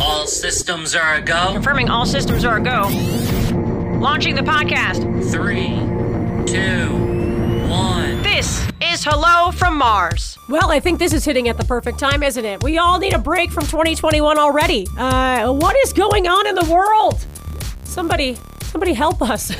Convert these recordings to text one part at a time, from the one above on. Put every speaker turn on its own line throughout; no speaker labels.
All systems are a go.
Confirming all systems are a go. Launching the podcast.
Three, two, one.
This is Hello from Mars.
Well, I think this is hitting at the perfect time, isn't it? We all need a break from 2021 already. Uh, what is going on in the world? Somebody, somebody help us.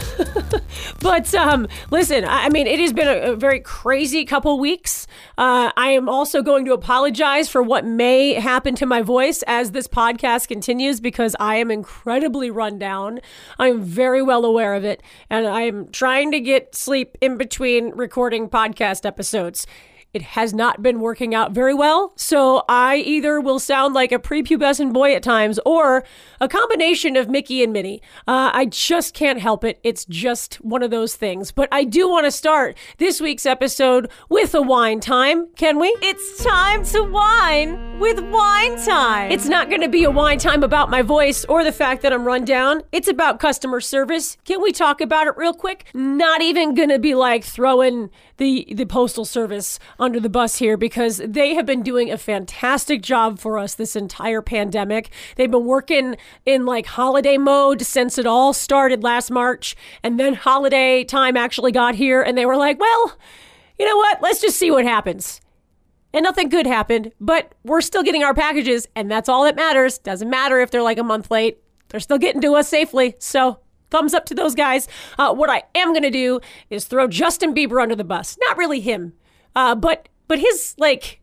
but um, listen, I mean, it has been a, a very crazy couple weeks. Uh, I am also going to apologize for what may happen to my voice as this podcast continues because I am incredibly run down. I am very well aware of it, and I am trying to get sleep in between recording podcast episodes. It has not been working out very well. So I either will sound like a prepubescent boy at times or a combination of Mickey and Minnie. Uh, I just can't help it. It's just one of those things. But I do want to start this week's episode with a wine time. Can we?
It's time to wine with wine time.
It's not going to be a wine time about my voice or the fact that I'm run down. It's about customer service. Can we talk about it real quick? Not even going to be like throwing the the postal service under the bus here because they have been doing a fantastic job for us this entire pandemic. They've been working in like holiday mode since it all started last March and then holiday time actually got here and they were like, "Well, you know what? Let's just see what happens." and nothing good happened, but we're still getting our packages, and that's all that matters. Doesn't matter if they're like a month late, they're still getting to us safely. So, thumbs up to those guys. Uh, what I am gonna do is throw Justin Bieber under the bus. Not really him, uh, but but his like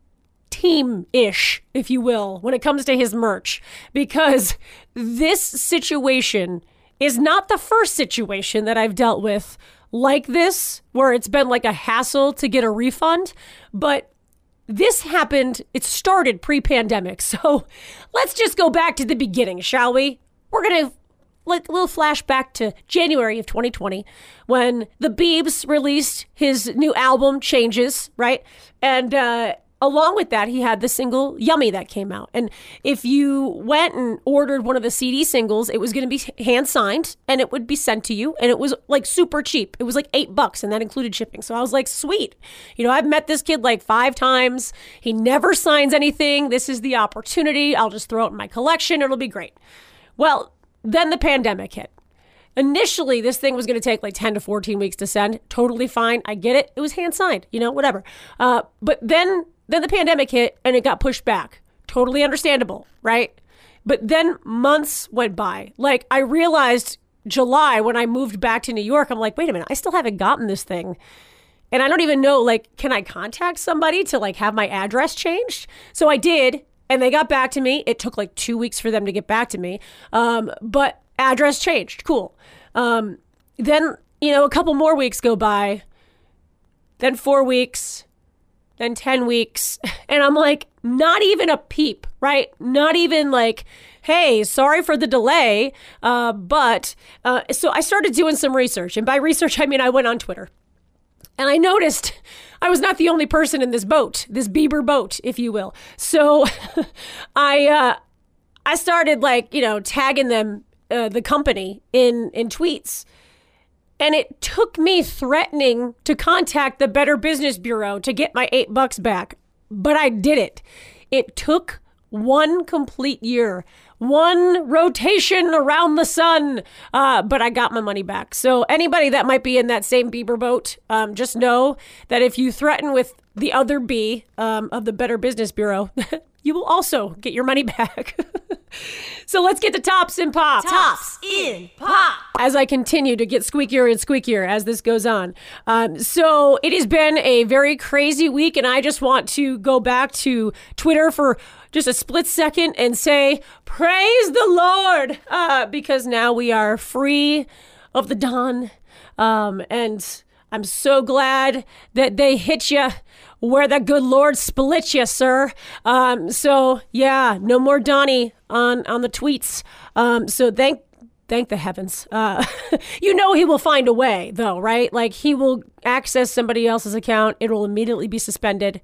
team ish, if you will, when it comes to his merch, because this situation is not the first situation that I've dealt with like this, where it's been like a hassle to get a refund, but this happened, it started pre pandemic. So let's just go back to the beginning, shall we? We're going to like a little flashback to January of 2020 when the Biebs released his new album Changes, right? And uh, along with that, he had the single Yummy that came out. And if you went and ordered one of the CD singles, it was going to be hand signed and it would be sent to you. And it was like super cheap. It was like eight bucks and that included shipping. So I was like, sweet. You know, I've met this kid like five times. He never signs anything. This is the opportunity. I'll just throw it in my collection. It'll be great. Well, then the pandemic hit. Initially, this thing was going to take like 10 to 14 weeks to send. Totally fine. I get it. It was hand signed, you know, whatever. Uh, but then, then the pandemic hit and it got pushed back. Totally understandable, right? But then months went by. Like I realized July when I moved back to New York, I'm like, wait a minute, I still haven't gotten this thing. And I don't even know, like, can I contact somebody to like have my address changed? So I did, and they got back to me. It took like two weeks for them to get back to me. Um, but address changed. Cool. Um, then, you know, a couple more weeks go by, then four weeks, then 10 weeks. And I'm like, not even a peep, right? Not even like, hey, sorry for the delay. Uh, but uh, so I started doing some research. And by research, I mean I went on Twitter. And I noticed I was not the only person in this boat, this Bieber boat, if you will. So I uh, I started like you know tagging them, uh, the company in in tweets, and it took me threatening to contact the Better Business Bureau to get my eight bucks back, but I did it. It took one complete year, one rotation around the sun, uh, but I got my money back. So anybody that might be in that same Bieber boat, um, just know that if you threaten with the other B um, of the Better Business Bureau, you will also get your money back. so let's get to tops and pop.
Tops in pop.
As I continue to get squeakier and squeakier as this goes on. Um, so it has been a very crazy week, and I just want to go back to Twitter for just a split second and say, Praise the Lord, uh, because now we are free of the dawn. Um, and I'm so glad that they hit you where the good Lord split you, sir. Um, so yeah, no more Donnie on on the tweets. Um, so thank thank the heavens. Uh, you know he will find a way, though, right? Like he will access somebody else's account. It will immediately be suspended,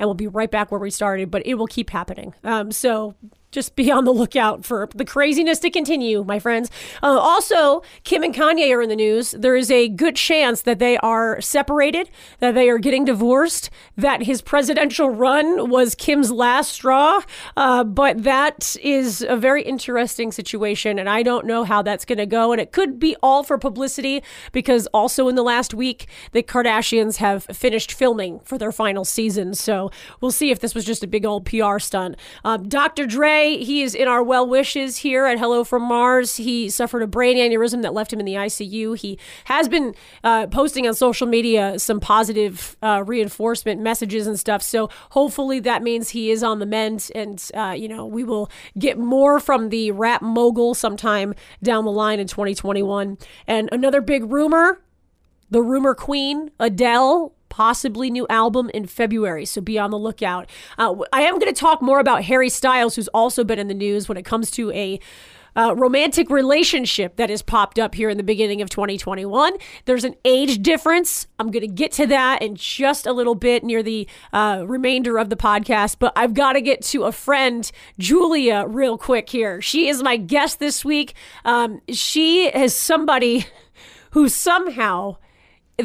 and we'll be right back where we started. But it will keep happening. Um, so just be on the lookout for the craziness to continue, my friends. Uh, also, Kim and Kanye are in the news. There is a good chance that they are separated, that they are getting divorced, that his presidential run was Kim's last straw. Uh, but that is a very interesting situation, and I don't know how that's going to go. And it could be all for publicity because also in the last week, the Kardashians have finished filming for their final season. So we'll see if this was just a big old PR stunt. Um, Dr. Dre he is in our well wishes here at Hello from Mars. He suffered a brain aneurysm that left him in the ICU. He has been uh, posting on social media some positive uh, reinforcement messages and stuff. So hopefully that means he is on the mend, and uh, you know we will get more from the rap mogul sometime down the line in 2021. And another big rumor the rumor queen, Adele, possibly new album in February. So be on the lookout. Uh, I am going to talk more about Harry Styles, who's also been in the news when it comes to a uh, romantic relationship that has popped up here in the beginning of 2021. There's an age difference. I'm going to get to that in just a little bit near the uh, remainder of the podcast, but I've got to get to a friend, Julia, real quick here. She is my guest this week. Um, she is somebody who somehow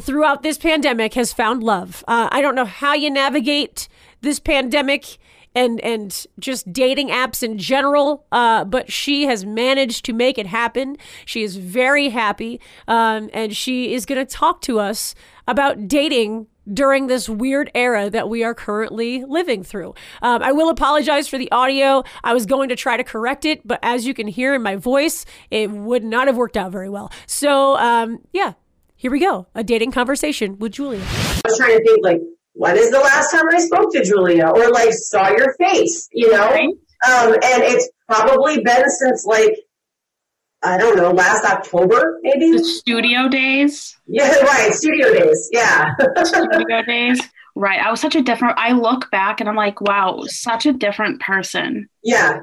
throughout this pandemic has found love. Uh, I don't know how you navigate this pandemic and and just dating apps in general. Uh, but she has managed to make it happen. She is very happy, um, and she is going to talk to us about dating during this weird era that we are currently living through. Um, I will apologize for the audio. I was going to try to correct it, but as you can hear in my voice, it would not have worked out very well. So, um, yeah, here we go a dating conversation with Julia.
I was trying to think, like, when is the last time I spoke to Julia or like saw your face, you know? Right. Um, and it's probably been since like, I don't know, last October, maybe?
The studio days?
Yeah, right. Studio days. Yeah.
studio days. Right. I was such a different, I look back and I'm like, wow, such a different person.
Yeah.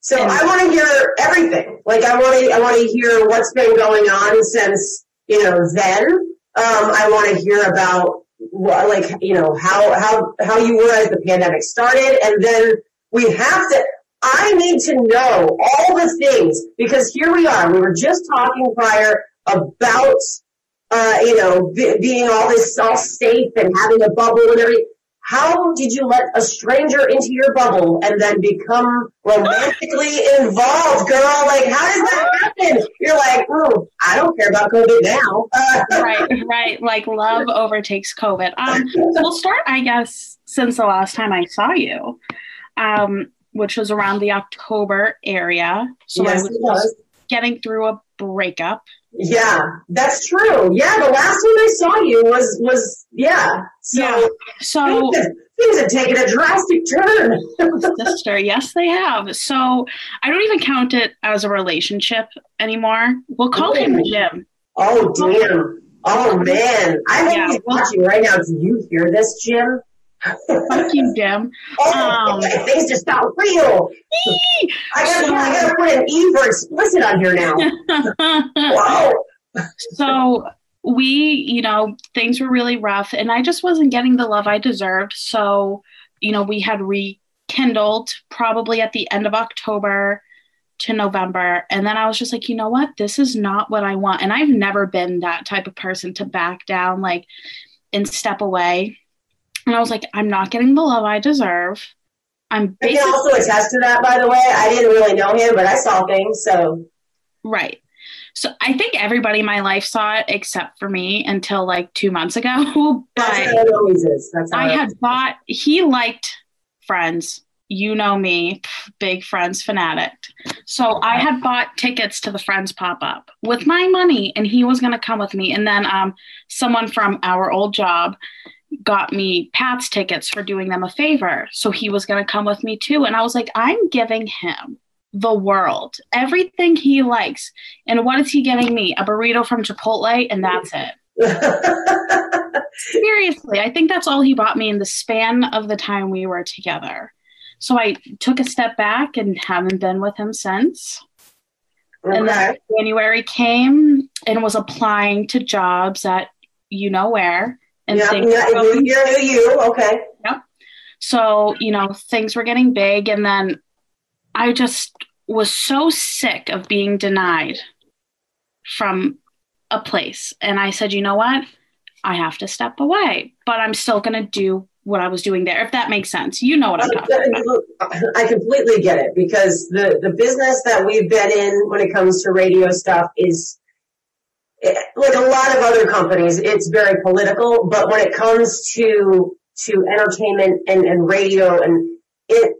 So and, I want to hear everything. Like I want to, I want to hear what's been going on since you know, then um, I want to hear about like you know how how how you were as the pandemic started, and then we have to. I need to know all the things because here we are. We were just talking prior about uh, you know b- being all this all safe and having a bubble and everything. How did you let a stranger into your bubble and then become romantically involved, girl? Like, how does that happen? You're like, oh, I don't care about COVID now.
right, right. Like, love overtakes COVID. Um, so we'll start, I guess, since the last time I saw you, um, which was around the October area. So yes, I was, was getting through a breakup.
Yeah, that's true. Yeah, the last time I saw you was was yeah. So yeah.
so
things have, taken a drastic turn.
sister, yes, they have. So I don't even count it as a relationship anymore. We'll call oh. him Jim.
Oh damn! Oh man, I hope yeah, he's watching right now. Do you hear this, Jim?
Thank you, Jim.
Um, things just got real. I gotta, so, I gotta put an E for explicit on here now. wow.
So we, you know, things were really rough, and I just wasn't getting the love I deserved. So, you know, we had rekindled probably at the end of October to November. And then I was just like, you know what? This is not what I want. And I've never been that type of person to back down, like, and step away. And I was like, I'm not getting the love I deserve. I'm
basically- I can also attest to that, by the way. I didn't really know him, but I saw things. So,
right. So I think everybody in my life saw it except for me until like two months ago.
but That's how it always is. That's
I had bought, he liked Friends. You know me, big Friends fanatic. So I had bought tickets to the Friends pop up with my money, and he was going to come with me. And then um, someone from our old job got me Pat's tickets for doing them a favor. So he was going to come with me too. And I was like, I'm giving him the world, everything he likes. And what is he getting me? A burrito from Chipotle, and that's it. Seriously, I think that's all he bought me in the span of the time we were together. So I took a step back and haven't been with him since. Okay. And then January came and was applying to jobs at you know where
and yeah, things yeah, were going, you, you, okay.
Yep. So, you know, things were getting big and then I just was so sick of being denied from a place. And I said, you know what? I have to step away, but I'm still going to do what I was doing there, if that makes sense. You know what I'm talking about.
I completely get it because the, the business that we've been in when it comes to radio stuff is like a lot of other companies, it's very political, but when it comes to, to entertainment and, and radio and it,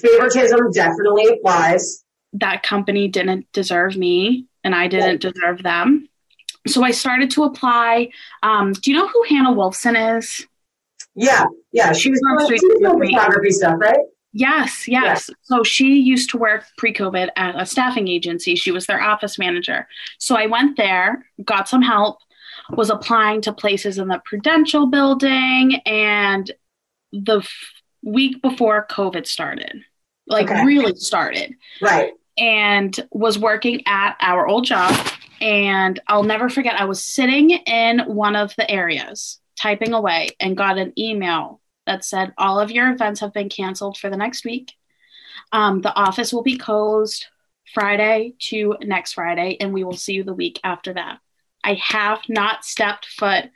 favoritism definitely applies.
That company didn't deserve me and I didn't deserve them. So I started to apply. Um, do you know who Hannah Wolfson is?
Yeah, yeah. She was on
Street
she was doing
Movie.
photography stuff, right?
Yes, yes. So she used to work pre COVID at a staffing agency. She was their office manager. So I went there, got some help, was applying to places in the Prudential building, and the f- week before COVID started, like
Okay.
really started,
Right.
and was working at our old job. And I'll never forget, I was sitting in one of the areas typing away and got an email that said, All of your events have been canceled for the next week. Um, the office will be closed Friday to next Friday, and we will see you the week after that. I have not stepped foot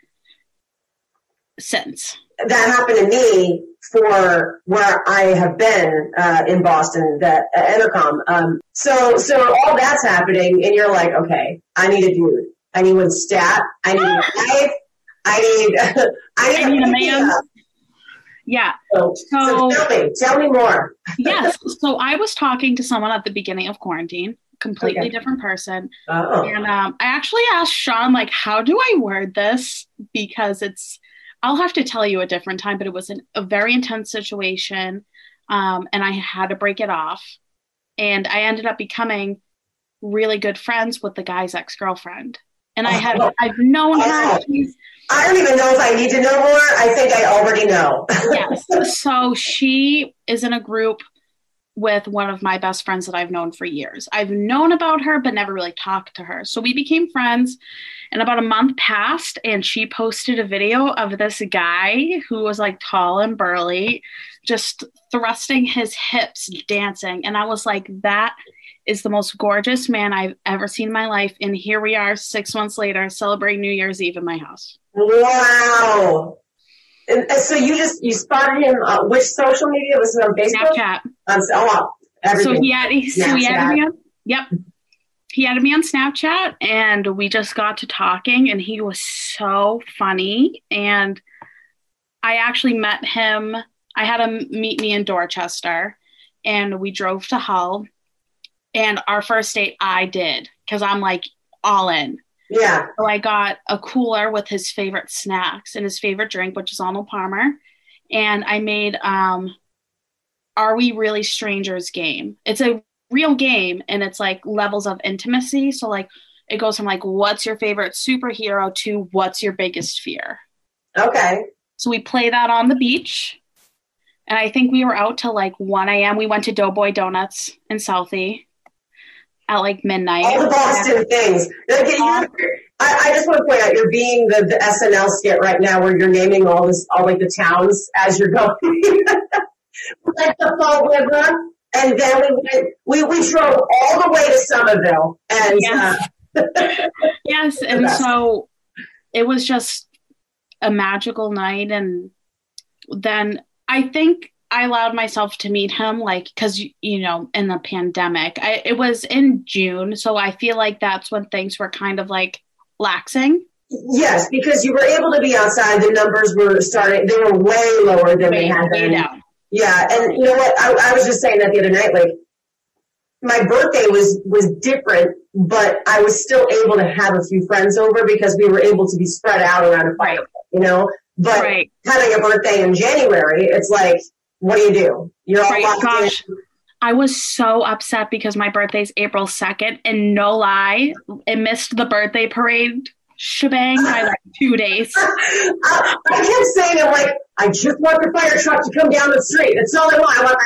since.
That happened to me for where I have been uh, in Boston, the uh, Intercom. Um, so, so all that's happening, and you're like, okay, I need a dude. I need one stat. I need a wife. I need. I need,
I need a man. Yeah.
So, so
So-
tell me, tell me more.
yes. So I was talking to someone at the beginning of quarantine, completely
Okay.
different person.
Oh,
And um, I actually asked Sean, like, how do I word this? Because it's, I'll have to tell you a different time, but it was an, a very intense situation. Um, and I had to break it off. And I ended up becoming really good friends with the guy's ex girlfriend. And I had, I've known her.
Oh.
She's,
I don't even know if I need to know more. I think I already know.
yes. So she is in a group with one of my best friends that I've known for years. I've known about her, but never really talked to her. So we became friends, and about a month passed, and she posted a video of this guy who was like tall and burly, just thrusting his hips, dancing. And I was like, that is the most gorgeous man I've ever seen in my life. And here we are, six months later, celebrating New Year's Eve in my house.
Wow. And, so you just you spotted him. Uh, which social media was it on Facebook?
Snapchat.
Um, so, oh, everything.
So he had he, so he added me on yep. He added me on Snapchat and we just got to talking and he was so funny and I actually met him I had him meet me in Dorchester and we drove to Hull and our first date I did cuz I'm like all in.
Yeah.
So I got a cooler with his favorite snacks and his favorite drink, which is Arnold Palmer. And I made um Are We Really Strangers game. It's a real game and it's like levels of intimacy. So like it goes from like what's your favorite superhero to what's your biggest fear.
Okay.
So we play that on the beach. And I think we were out till like 1 a.m. We went to Doughboy Donuts in Southie at like midnight.
All the Boston things. Like, I, I just want to point out you're being the, the SNL skit right now where you're naming all this all like the towns as you're going. like the Fall River. And then we went we, we drove all the way to Somerville and
Yes.
uh,
Yes, and so it was just a magical night, and then I think I allowed myself to meet him, like because you know, in the pandemic, I, it was in June, so I feel like that's when things were kind of like laxing.
yes, because you were able to be outside, the numbers were starting they were way lower than they
Way,
had been.
down.
Yeah, and you know what? I, I was just saying that the other night. Like, my birthday was was different, but I was still able to have a few friends over because we were able to be spread out around a fire. You know, but
Right,
having a birthday in January, it's like, what do you do? You're all
right. Gosh,
in.
I was so upset because my birthday's April second, and no lie, it missed the birthday parade shebang by like two days.
I, I kept saying, I'm like, I just want the fire truck to come down the street. That's all I want. I want,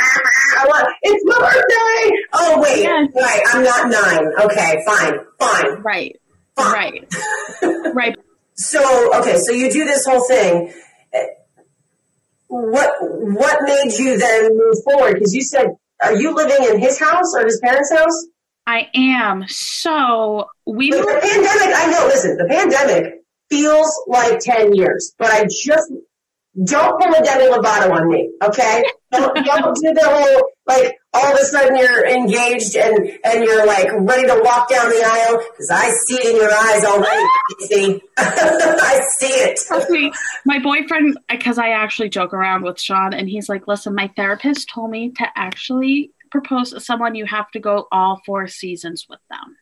I want. It's my birthday. Oh wait,
Yes.
right. I'm not nine. Okay, fine, fine.
Right,
fine.
right, right.
So okay, so you do this whole thing. What what made you then move forward? Because you said are you living in his house or his parents' house?
I am. So we
Like, the pandemic, I know, listen, the pandemic feels like 10 years, but I just don't pull a Demi Lovato on me, okay? Don't, don't do the whole, like, all of a sudden you're engaged and, and you're like ready to walk down the aisle because I see it in your eyes already, see? I see it.
Trust me, my boyfriend, uh, because I actually joke around with Sean, and he's like, listen, my therapist told me to actually propose to someone, you have to go all four seasons with them.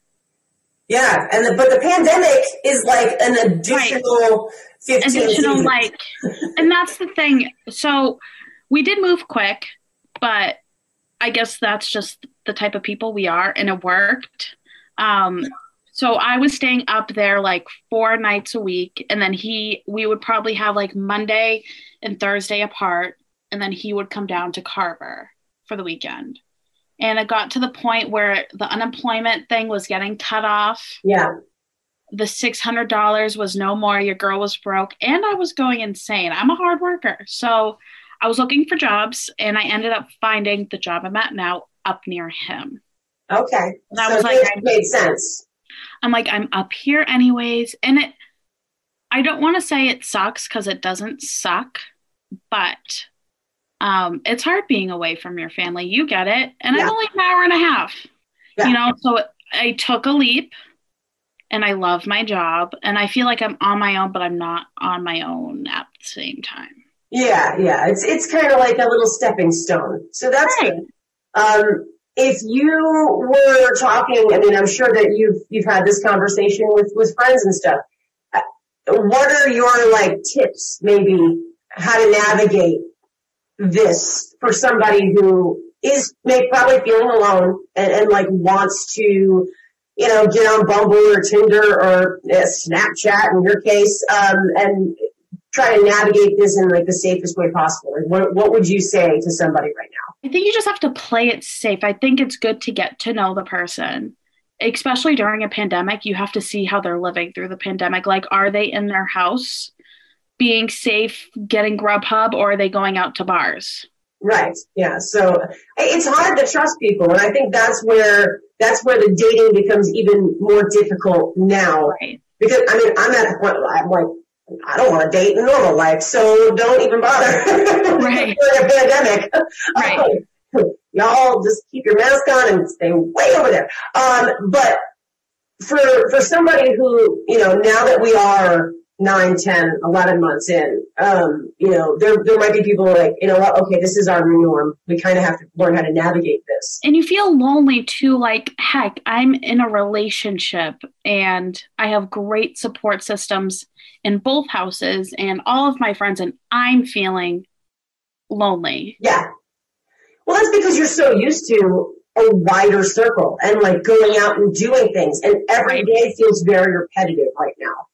Yeah, and the, but the pandemic is like an additional 15
Additional,
seasons.
like, and that's the thing. So we did move quick, but I guess that's just the type of people we are, and it worked. Um, so I was staying up there like four nights a week, and then he, we would probably have like Monday and Thursday apart, and then he would come down to Carver for the weekend. And it got to the point where the unemployment thing was getting cut off.
Yeah,
The $600 was no more. Your girl was broke, and I was going insane. I'm a hard worker. So I was looking for jobs, and I ended up finding the job I'm at now up near him.
okay.
That
so
was like-
it made sense.
I'm like, I'm up here anyways. And it, I don't want to say it sucks because it doesn't suck, but um, it's hard being away from your family. You get it. And
Yeah.
I'm only an hour and a half,
Yeah.
you know, so I took a leap and I love my job. And I feel like I'm on my own, but I'm not on my own at the same time.
Yeah, yeah. It's it's kind of like a little stepping stone. So that's
Right.
good. Um, if you were talking, I mean, I'm sure that you've you've had this conversation with with friends and stuff. Uh, What are your like tips, maybe, how to navigate this for somebody who is may probably feeling alone and, and like wants to, you know, get on Bumble or Tinder or uh, Snapchat in your case, um, and try to navigate this in like the safest way possible. Like, what what would you say to somebody right now?
I think you just have to play it safe. I think it's good to get to know the person, especially during a pandemic. You have to see how they're living through the pandemic. Like, are they in their house being safe, getting Grubhub, or are they going out to bars?
Right. Yeah. So it's hard to trust people, and I think that's where that's where the dating becomes even more difficult now.
Right.
Because I mean, I'm at the point where I'm like, I don't want to date in normal life, so don't even bother.
Right.
During a pandemic.
Right.
Y'all just keep your mask on and stay way over there. Um, but for for somebody who, you know, now that we are nine, 10, 11 months in, um, you know, there there might be people like, you know what, okay, this is our new norm. We kind of have to learn how to navigate this.
And you feel lonely too. Like, heck, I'm in a relationship and I have great support systems in both houses and all of my friends, and I'm feeling lonely.
Yeah. Well, that's because you're so used to a wider circle and like going out and doing things, and every day feels very repetitive right now.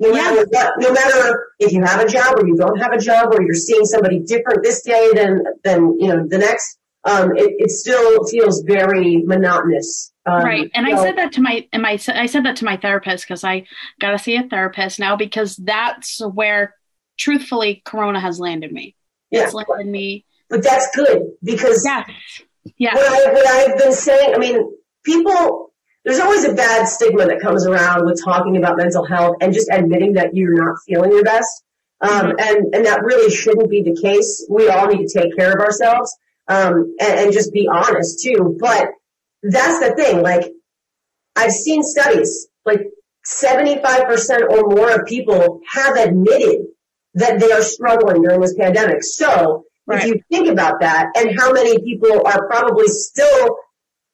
No
Yeah.
matter what, no matter if you have a job or you don't have a job, or you're seeing somebody different this day than than you know the next, um, it, it still feels very monotonous. Um,
right. And i said that to my and my i said that to my therapist because i gotta see a therapist now because that's where truthfully corona has landed me.
Yeah,
it's landed me.
But that's good because
yes. Yeah
what, I, what I've been saying, I mean, people, there's always a bad stigma that comes around with talking about mental health and just admitting that you're not feeling your best. Um, and, and that really shouldn't be the case. We all need to take care of ourselves, um, and, and just be honest too. But that's the thing. Like, I've seen studies, like 75% or more of people have admitted that they are struggling during this pandemic. So,
Right.
if you think about that and how many people are probably still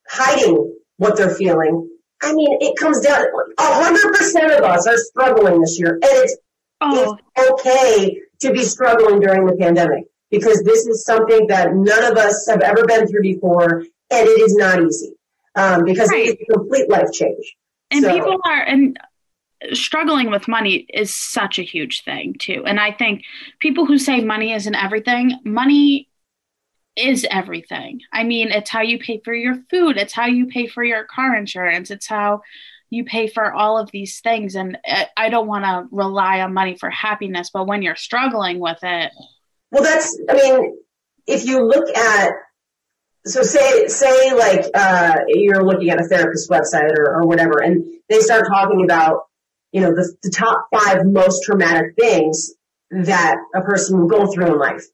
hiding what they're feeling, I mean, it comes down, a hundred percent of us are struggling this year and it's,
oh
it's okay to be struggling during the pandemic because this is something that none of us have ever been through before and it is not easy. Um, because
Right.
it's a complete life change.
and
So-
people are and struggling with money is such a huge thing too and i think people who say money isn't everything money is everything. I mean it's how you pay for your food. It's how you pay for your car insurance. It's how you pay for all of these things. And I- i don't want to rely on money for happiness but when you're struggling with it.
Well, that's, I mean, if you look at so say say like uh, you're looking at a therapist website or, or whatever, and they start talking about you know the, the top five most traumatic things that a person will go through in life.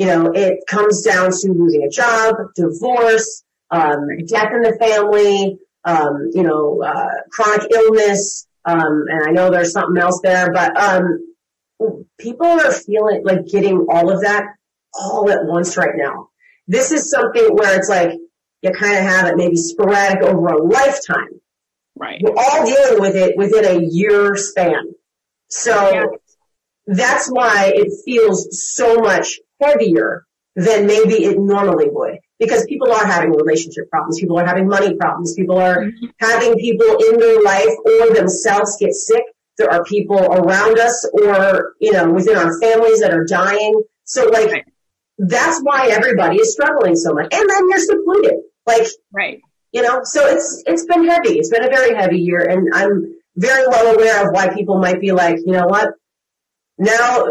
You know, it comes down to losing a job, divorce, um, death in the family, um, you know, uh, chronic illness, um, and I know there's something else there, but um, people are feeling like getting all of that all at once right now. This is something where it's like you kind of have it maybe sporadic over a lifetime.
Right.
We're all dealing with it within a year span. So
Yeah.
that's why it feels so much heavier than maybe it normally would. Because people are having relationship problems, people are having money problems, people are mm-hmm. having people in their life or themselves get sick. There are people around us or, you know, within our families that are dying. So like,
Right.
that's why everybody is struggling so much. And then you're secluded. Like,
Right.
you know, so it's, it's been heavy. It's been a very heavy year and I'm very well aware of why people might be like, you know what? Now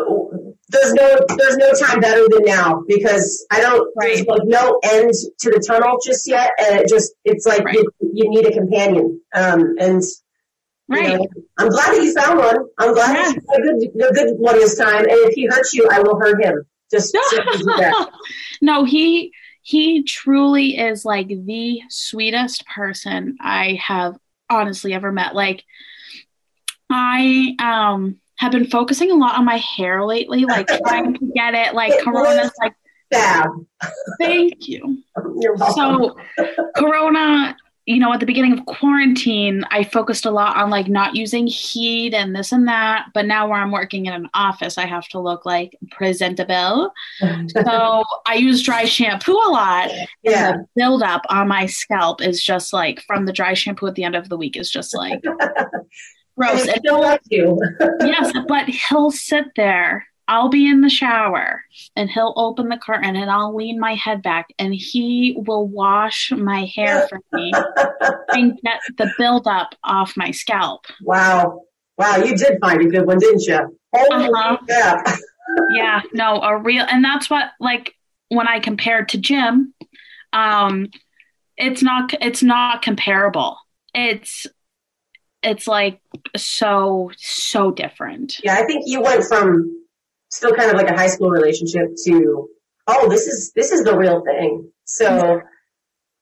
there's no, there's no time better than now because I don't,
right.
there's like no end to the tunnel just yet. And it just, it's like
Right.
you, you need a companion. Um, and you
Right.
know, I'm glad that you found one. I'm glad that you had a good, a good one this time. And if he hurts you, I will hurt him. Just,
no, he he truly is like the sweetest person I have honestly ever met. Like I um have been focusing a lot on my hair lately, like trying to get it like
It
corona's like
Fab.
thank you. So corona you know, at the beginning of quarantine, I focused a lot on like not using heat and this and that. But now, where I'm working in an office, I have to look like presentable. So I use dry shampoo a lot.
yeah.
The buildup on my scalp is just like from the dry shampoo at the end of the week is just like gross.
And
And
he still loves you.
yes, but he'll sit there. I'll be in the shower and he'll open the curtain and I'll lean my head back and he will wash my hair for me and get the buildup off my scalp.
wow. Wow. You did find a good one, didn't you?
Uh-huh.
crap.
Yeah, no, a real, and that's what like when I compared to Jim, um, it's not it's not comparable. It's it's like so so different.
Yeah. I think you went from still kind of like a high school relationship to, oh, this is, this is the real thing. So,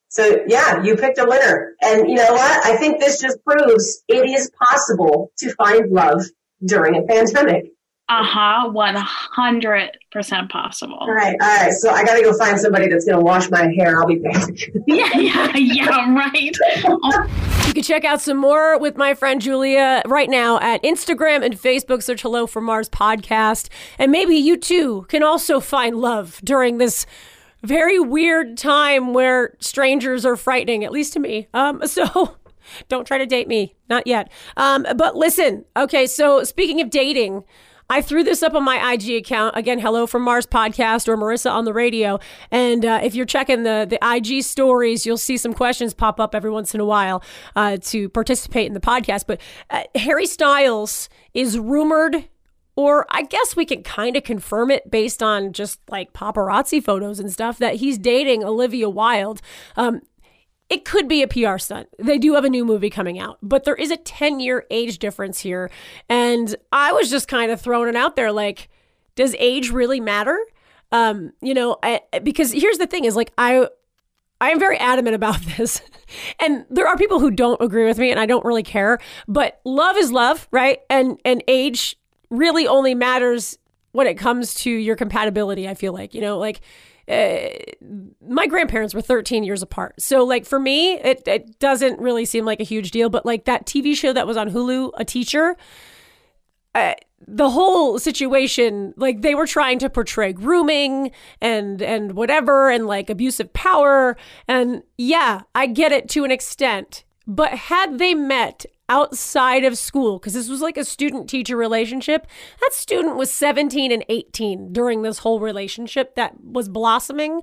so yeah, you picked a winner. And you know what? I think this just proves it is possible to find love during a pandemic.
Uh huh, one hundred percent possible.
All right. All right. So I got to go find somebody that's going to wash my hair. I'll be back.
Yeah, yeah, yeah, right.
You can check out some more with my friend Julia right now at Instagram and Facebook. Search Hello from Mars podcast. And maybe you too can also find love during this very weird time where strangers are frightening, at least to me. Um, so don't try to date me. Not yet. Um, but listen, okay, so speaking of dating, I threw this up on my IG account. Again, hello from Mars podcast or Marissa on the radio. And uh, if you're checking the, the IG stories, you'll see some questions pop up every once in a while uh, to participate in the podcast. But uh, Harry Styles is rumored, or I guess we can kind of confirm it based on just like paparazzi photos and stuff, that he's dating Olivia Wilde. Um, it could be a PR stunt. They do have a new movie coming out, but there is a 10 year age difference here. And I was just kind of throwing it out there like, does age really matter? Um, you know, I, because here's the thing is like, I, I am very adamant about this. And there are people who don't agree with me and I don't really care, but love is love, right? And and age really only matters when it comes to your compatibility, I feel like. You know, like uh, my grandparents were 13 years apart. So like for me, it, it doesn't really seem like a huge deal, but like that TV show that was on Hulu, A Teacher, uh, the whole situation, like they were trying to portray grooming and and whatever and like abusive power and yeah, I get it to an extent. But had they met outside of school because this was like a student teacher relationship. That student was 17 and 18 during this whole relationship that was blossoming.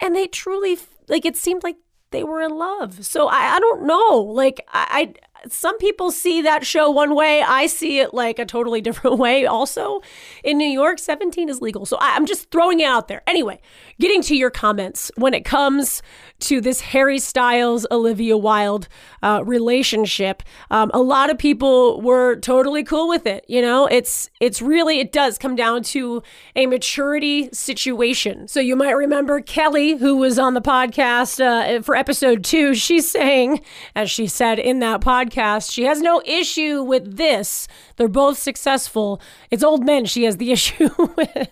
And they truly, like, it seemed like they were in love. So I, I don't know. Like, I, some people see that show one way. I see it like a totally different way. Also, in New York, 17 is legal. So I, I'm just throwing it out there. Anyway, getting to your comments when it comes to this Harry Styles Olivia Wilde uh, relationship. Um, a lot of people were totally cool with it. You know, it's it's really it does come down to a maturity situation. So you might remember Kelly, who was on the podcast uh, for episode two. She's saying, as she said in that podcast, she has no issue with this. They're both successful. It's old men she has the issue with.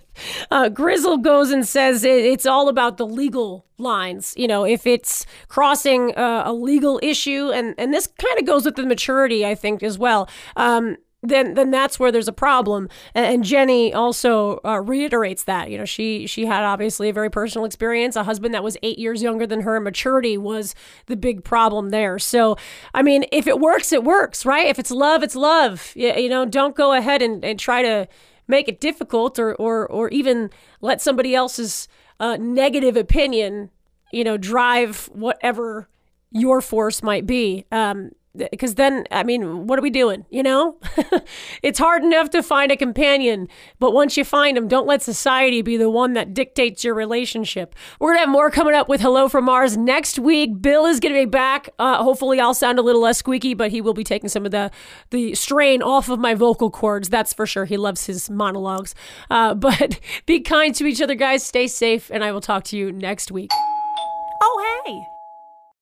Uh, Grizzle goes and says it, it's all about the legal lines. You know, if it's crossing uh, a legal issue, and and this kind of goes with the maturity, I think, as well. Um, then then that's where there's a problem. And, Jenny also uh, reiterates that. You know, she she had obviously a very personal experience, a husband that was eight years younger than her. Maturity was the big problem there. So, I mean, if it works, it works, right? If it's love, it's love. You, you know, don't go ahead and, and try to make it difficult or or or even let somebody else's uh, negative opinion, you know, drive whatever your force might be. Um, because then i mean what are we doing you know? It's hard enough to find a companion but once you find them don't let society be the one that dictates your relationship. We're gonna have more coming up with hello from mars next week. Bill is gonna be back. Uh, hopefully i'll sound a little less squeaky but he will be taking some of the the strain off of my vocal cords that's for sure. He loves his monologues. Uh, but be kind to each other guys. Stay safe and i will talk to you next week.
Oh, hey!